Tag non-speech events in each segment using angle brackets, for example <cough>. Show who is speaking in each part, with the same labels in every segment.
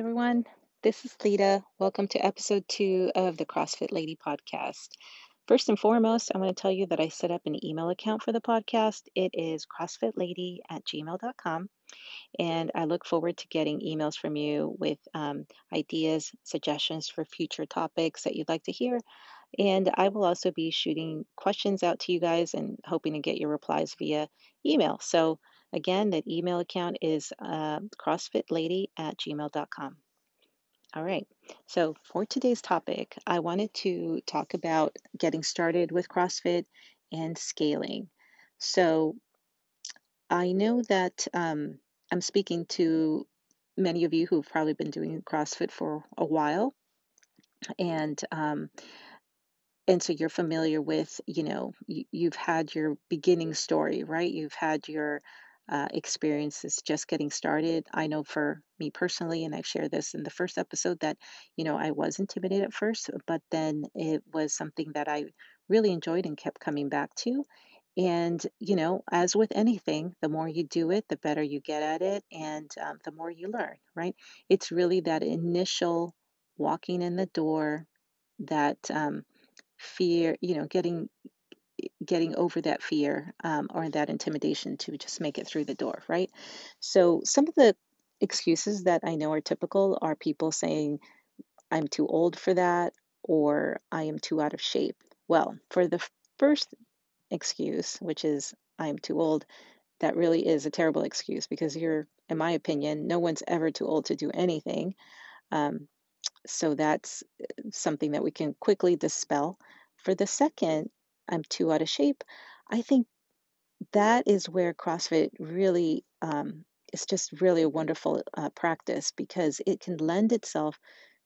Speaker 1: everyone. This is Lita. Welcome to episode two of the CrossFit Lady podcast. First and foremost, I want to tell you that I set up an email account for the podcast. It is crossfitlady at gmail.com. And I look forward to getting emails from you with um, ideas, suggestions for future topics that you'd like to hear. And I will also be shooting questions out to you guys and hoping to get your replies via email. So, again, that email account is uh, crossfitlady at gmail.com. All right. So, for today's topic, I wanted to talk about getting started with CrossFit and scaling. So, I know that um, I'm speaking to many of you who've probably been doing CrossFit for a while, and um, and so you're familiar with, you know, you, you've had your beginning story, right? You've had your uh, experiences just getting started. I know for me personally, and I've shared this in the first episode, that, you know, I was intimidated at first, but then it was something that I really enjoyed and kept coming back to. And, you know, as with anything, the more you do it, the better you get at it, and um, the more you learn, right? It's really that initial walking in the door, that um, fear, you know, getting getting over that fear um, or that intimidation to just make it through the door, right? So some of the excuses that I know are typical are people saying, I'm too old for that, or I am too out of shape. Well, for the first excuse, which is I'm too old, that really is a terrible excuse because you're, in my opinion, no one's ever too old to do anything. Um, so that's uh, something that we can quickly dispel. For the second, I'm too out of shape, I think that is where CrossFit really um, is just really a wonderful uh, practice because it can lend itself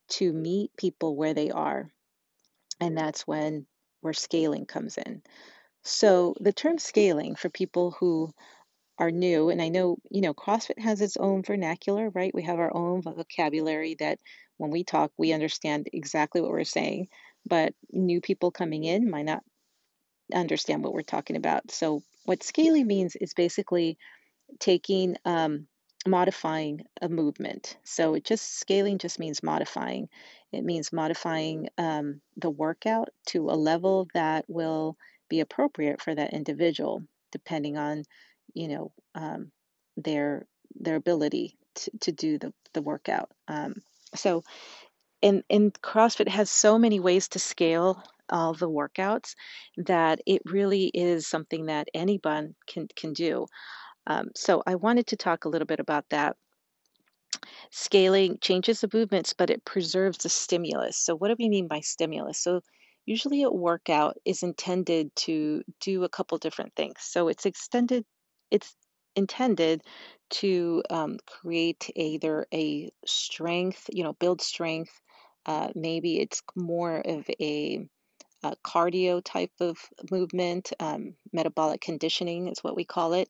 Speaker 1: to meet people where they are. And that's when where scaling comes in. So the term scaling for people who are new, and I know, you know, CrossFit has its own vernacular, right? We have our own vocabulary that when we talk, we understand exactly what we're saying, but new people coming in might not understand what we're talking about. So, what scaling means is basically taking, um, modifying a movement. So, it just scaling just means modifying. It means modifying um, the workout to a level that will be appropriate for that individual, depending on, you know, um, their their ability to, to do the, the workout. Um, so, and and CrossFit has so many ways to scale all the workouts that it really is something that anyone can can do. Um, so I wanted to talk a little bit about that. Scaling changes the movements, but it preserves the stimulus. So what do we mean by stimulus? So usually a workout is intended to do a couple different things. So it's extended, it's intended to um, create either a strength, you know, build strength. Uh, maybe it's more of a uh, cardio type of movement, um, metabolic conditioning is what we call it,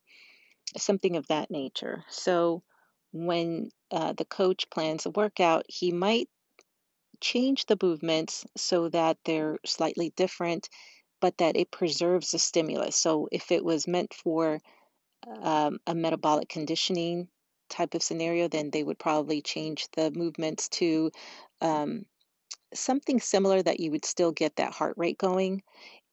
Speaker 1: something of that nature. So when uh, the coach plans a workout, he might change the movements so that they're slightly different, but that it preserves the stimulus. So if it was meant for um, a metabolic conditioning type of scenario, then they would probably change the movements to um, something similar that you would still get that heart rate going.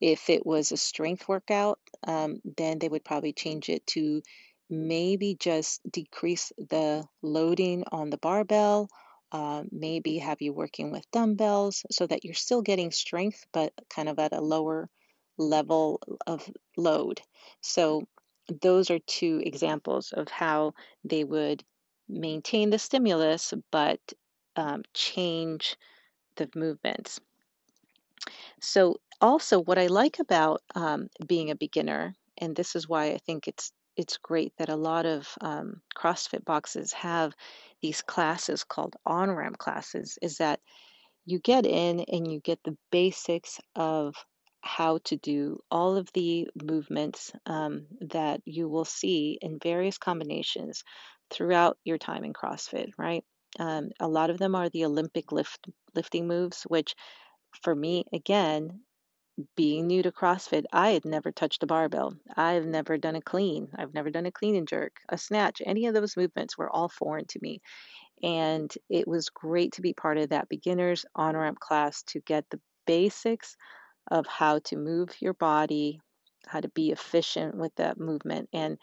Speaker 1: If it was a strength workout, um, then they would probably change it to maybe just decrease the loading on the barbell, uh, maybe have you working with dumbbells so that you're still getting strength, but kind of at a lower level of load. So, those are two examples of how they would maintain the stimulus but um, change the movements. So, also, what I like about um, being a beginner, and this is why I think it's it's great that a lot of um, CrossFit boxes have these classes called on ramp classes, is that you get in and you get the basics of how to do all of the movements um, that you will see in various combinations throughout your time in CrossFit, right? Um, a lot of them are the Olympic lift lifting moves, which for me, again, being new to CrossFit, I had never touched a barbell. I've never done a clean. I've never done a clean and jerk, a snatch. Any of those movements were all foreign to me. And it was great to be part of that beginner's on ramp class to get the basics of how to move your body, how to be efficient with that movement. And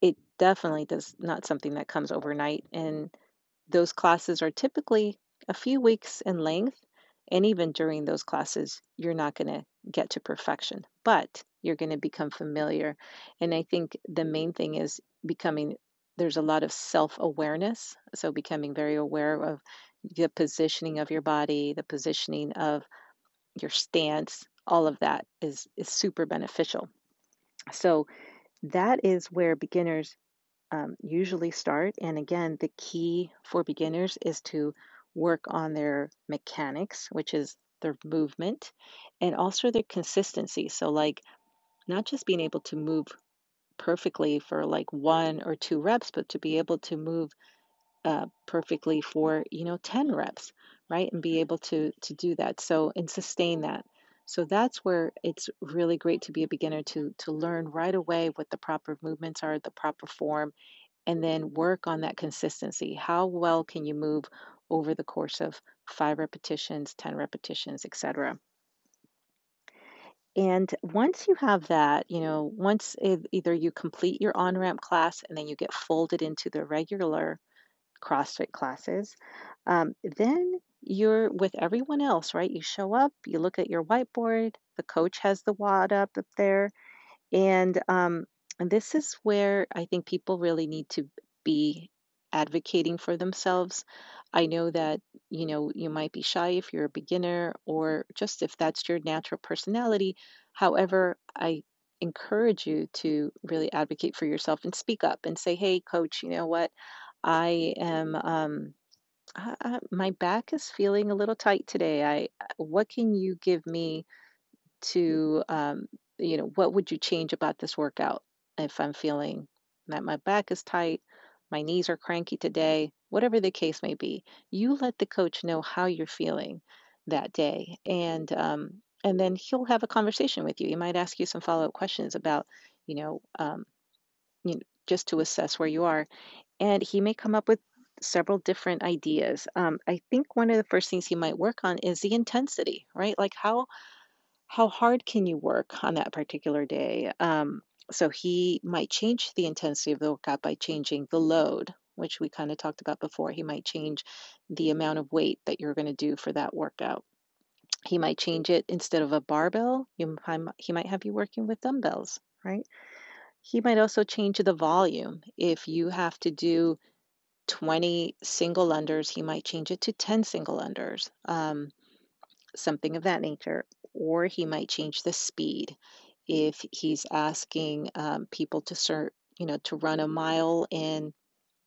Speaker 1: it definitely does not something that comes overnight. And those classes are typically a few weeks in length. And even during those classes, you're not going to get to perfection, but you're going to become familiar. And I think the main thing is becoming, there's a lot of self awareness. So becoming very aware of the positioning of your body, the positioning of your stance, all of that is, is super beneficial. So that is where beginners um, usually start. And again, the key for beginners is to work on their mechanics, which is their movement, and also their consistency. So, like, not just being able to move perfectly for like one or two reps, but to be able to move uh, perfectly for you know 10 reps right and be able to to do that so and sustain that so that's where it's really great to be a beginner to to learn right away what the proper movements are the proper form and then work on that consistency. How well can you move over the course of 5 repetitions 10 repetitions etc and once you have that, you know, once either you complete your on ramp class and then you get folded into the regular CrossFit classes, um, then you're with everyone else, right? You show up, you look at your whiteboard, the coach has the WOD up up there, and um, and this is where I think people really need to be advocating for themselves. I know that you know you might be shy if you're a beginner or just if that's your natural personality. However, I encourage you to really advocate for yourself and speak up and say, "Hey, coach, you know what? I am um I, I, my back is feeling a little tight today. I what can you give me to um you know what would you change about this workout if I'm feeling that my back is tight, my knees are cranky today, whatever the case may be. You let the coach know how you're feeling that day and um and then he'll have a conversation with you. He might ask you some follow-up questions about, you know, um, you know, just to assess where you are and he may come up with several different ideas. Um, I think one of the first things he might work on is the intensity, right? Like how how hard can you work on that particular day? Um, so he might change the intensity of the workout by changing the load, which we kind of talked about before. He might change the amount of weight that you're going to do for that workout. He might change it instead of a barbell. You, he might have you working with dumbbells, right? He might also change the volume. If you have to do 20 single unders, he might change it to 10 single unders, um, something of that nature. Or he might change the speed. If he's asking um, people to start, you know, to run a mile in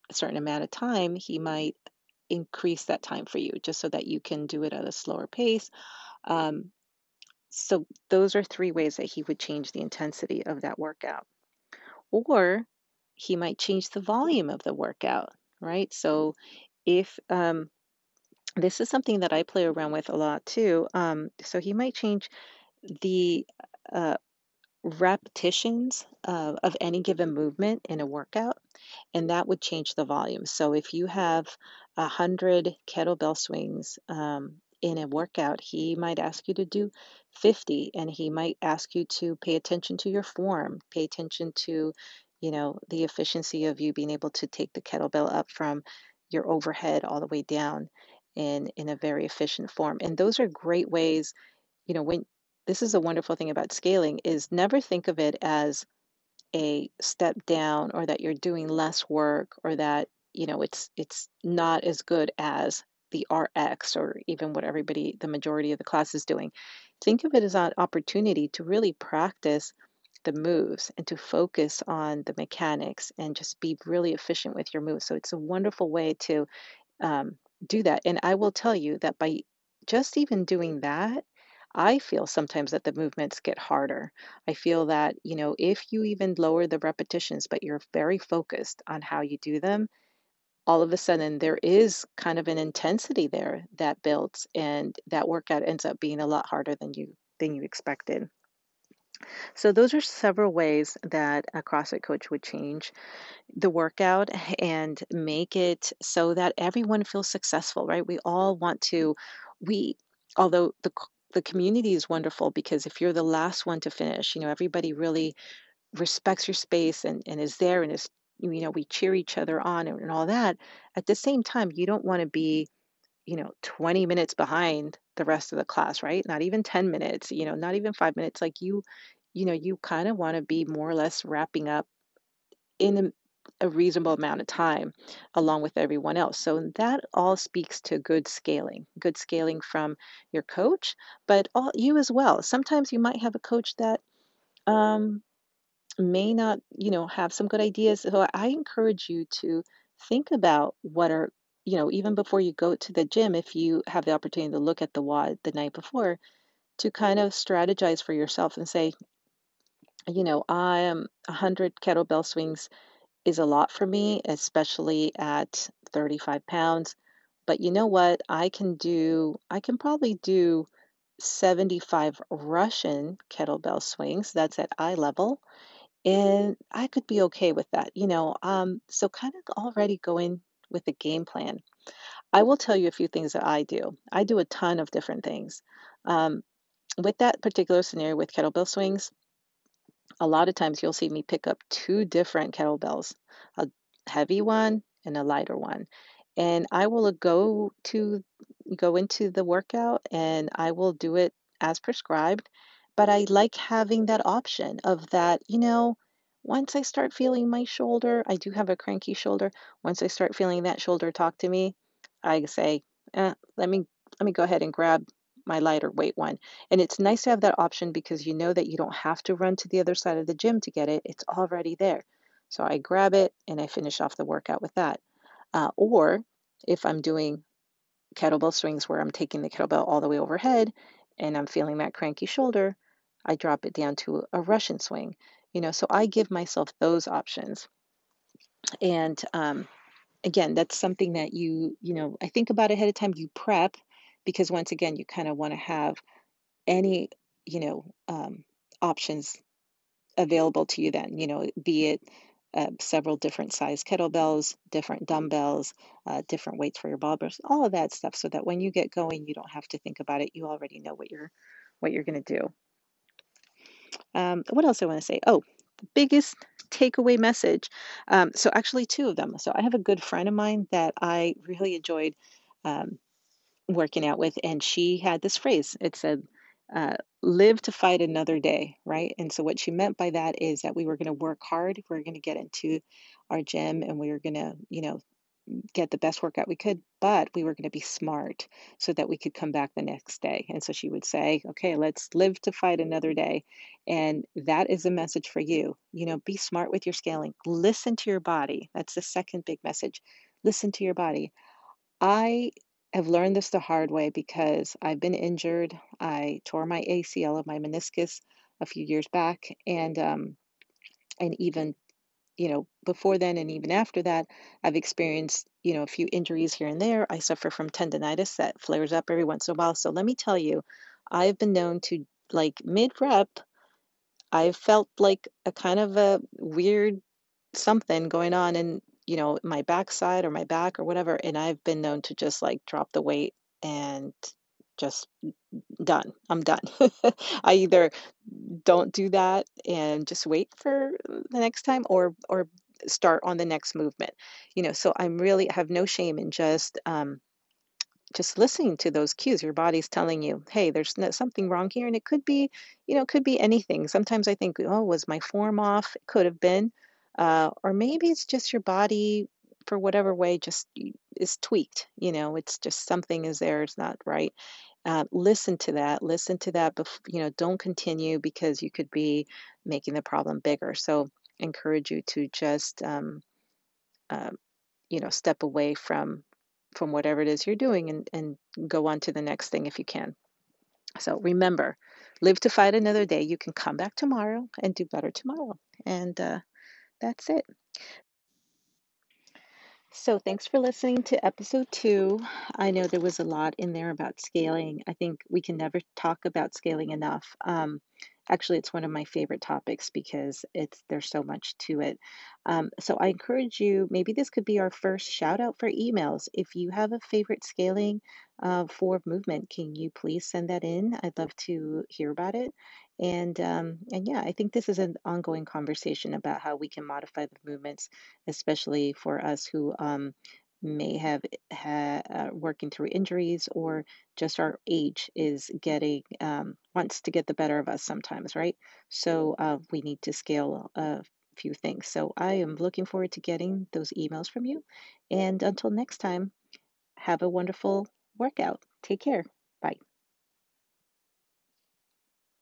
Speaker 1: a certain amount of time, he might increase that time for you just so that you can do it at a slower pace. Um, so those are three ways that he would change the intensity of that workout. Or he might change the volume of the workout, right? So if um, this is something that I play around with a lot too. Um, so he might change the uh, repetitions uh, of any given movement in a workout, and that would change the volume. So if you have a hundred kettlebell swings um, in a workout, he might ask you to do 50, and he might ask you to pay attention to your form, pay attention to, you know, the efficiency of you being able to take the kettlebell up from your overhead all the way down in in a very efficient form. And those are great ways, you know, when this is a wonderful thing about scaling is never think of it as a step down or that you're doing less work or that, you know, it's it's not as good as the RX or even what everybody, the majority of the class is doing. Think of it as an opportunity to really practice the moves and to focus on the mechanics and just be really efficient with your moves. So it's a wonderful way to um, do that. And I will tell you that by just even doing that, I feel sometimes that the movements get harder. I feel that, you know, if you even lower the repetitions, but you're very focused on how you do them, all of a sudden there is kind of an intensity there that builds and that workout ends up being a lot harder than you than you expected. So, those are several ways that a CrossFit coach would change the workout <laughs> and make it so that everyone feels successful, right? We all want to, we, although the, the community is wonderful because if you're the last one to finish, you know, everybody really respects your space and, and is there and is, you know, we cheer each other on and, and all that. At the same time, you don't want to be you know 20 minutes behind the rest of the class right not even 10 minutes you know not even 5 minutes like you you know you kind of want to be more or less wrapping up in a, a reasonable amount of time along with everyone else so that all speaks to good scaling good scaling from your coach but all you as well sometimes you might have a coach that um, may not, you know, have some good ideas. So I encourage you to think about what are, you know, even before you go to the gym, if you have the opportunity to look at the WOD the night before, to kind of strategize for yourself and say, you know, I am 100 kettlebell swings is a lot for me, especially at 35 pounds. But you know what? I can do, I can probably do 75 Russian kettlebell swings. That's at eye level and I could be okay with that, you know. Um, so kind of already go in with a game plan. I will tell you a few things that I do. I do a ton of different things. Um, with that particular scenario with kettlebell swings, a lot of times you'll see me pick up two different kettlebells, a heavy one and a lighter one. And I will go to go into the workout and I will do it as prescribed. But I like having that option of that, you know, once I start feeling my shoulder, I do have a cranky shoulder. Once I start feeling that shoulder talk to me, I say, eh, let me let me go ahead and grab my lighter weight one. And it's nice to have that option because you know that you don't have to run to the other side of the gym to get it. It's already there. So I grab it and I finish off the workout with that. Uh, or if I'm doing kettlebell swings where I'm taking the kettlebell all the way overhead and I'm feeling that cranky shoulder, I drop it down to a Russian swing. You know, so I give myself those options. And um, again, that's something that you, you know, I think about ahead of time. You prep because once again, you kind of want to have any, you know, um, options available to you then, you know, be it uh, several different size kettlebells, different dumbbells, uh, different weights for your barbells, all of that stuff, so that when you get going, you don't have to think about it. You already know what you're what you're going to do. Um, what else I want to say? Oh, the biggest takeaway message. Um, so actually, two of them. So I have a good friend of mine that I really enjoyed. Um, working out with, and she had this phrase. It said, uh, live to fight another day, right? And so, what she meant by that is that we were going to work hard, we are going to get into our gym, and we were going to, you know, get the best workout we could, but we were going to be smart so that we could come back the next day. And so she would say, okay, let's live to fight another day. And that is a message for you. You know, be smart with your scaling, listen to your body. That's the second big message. Listen to your body. I have learned this the hard way because I've been injured. I tore my ACL of my meniscus a few years back, and um, and even you know before then and even after that, I've experienced you know a few injuries here and there. I suffer from tendonitis that flares up every once in a while. So let me tell you, I've been known to like mid rep. I've felt like a kind of a weird something going on in you know my backside or my back or whatever and i've been known to just like drop the weight and just done. I'm done. <laughs> I either don't do that and just wait for the next time or or start on the next movement. You know so i'm really I have no shame in just um just listening to those cues. Your body's telling you hey there's something wrong here and it could be you know it could be anything. Sometimes i think oh was my form off? It could have been uh, or maybe it's just your body for whatever way just is tweaked you know? It's just something is there it's not right uh, listen to that listen to that bef- you know don't continue because you could be making the problem bigger so encourage you to just um, uh, you know step away from from whatever it is you're doing and, and go on to the next thing if you can. So remember, live to fight another day. You can come back tomorrow and do better tomorrow. And uh, that's it. So thanks for listening to episode two. I know there was a lot in there about scaling. I think we can never talk about scaling enough. Um, Actually, it's one of my favorite topics because it's there's so much to it. Um, so I encourage you, maybe this could be our first shout out for emails. If you have a favorite scaling uh, for movement, can you please send that in? I'd love to hear about it. And um, and yeah, I think this is an ongoing conversation about how we can modify the movements, especially for us who um, may have ha- uh, working through injuries or just our age is getting um, wants to get the better of us sometimes, right? So uh, we need to scale a few things. So I am looking forward to getting those emails from you. And until next time, have a wonderful workout. Take care.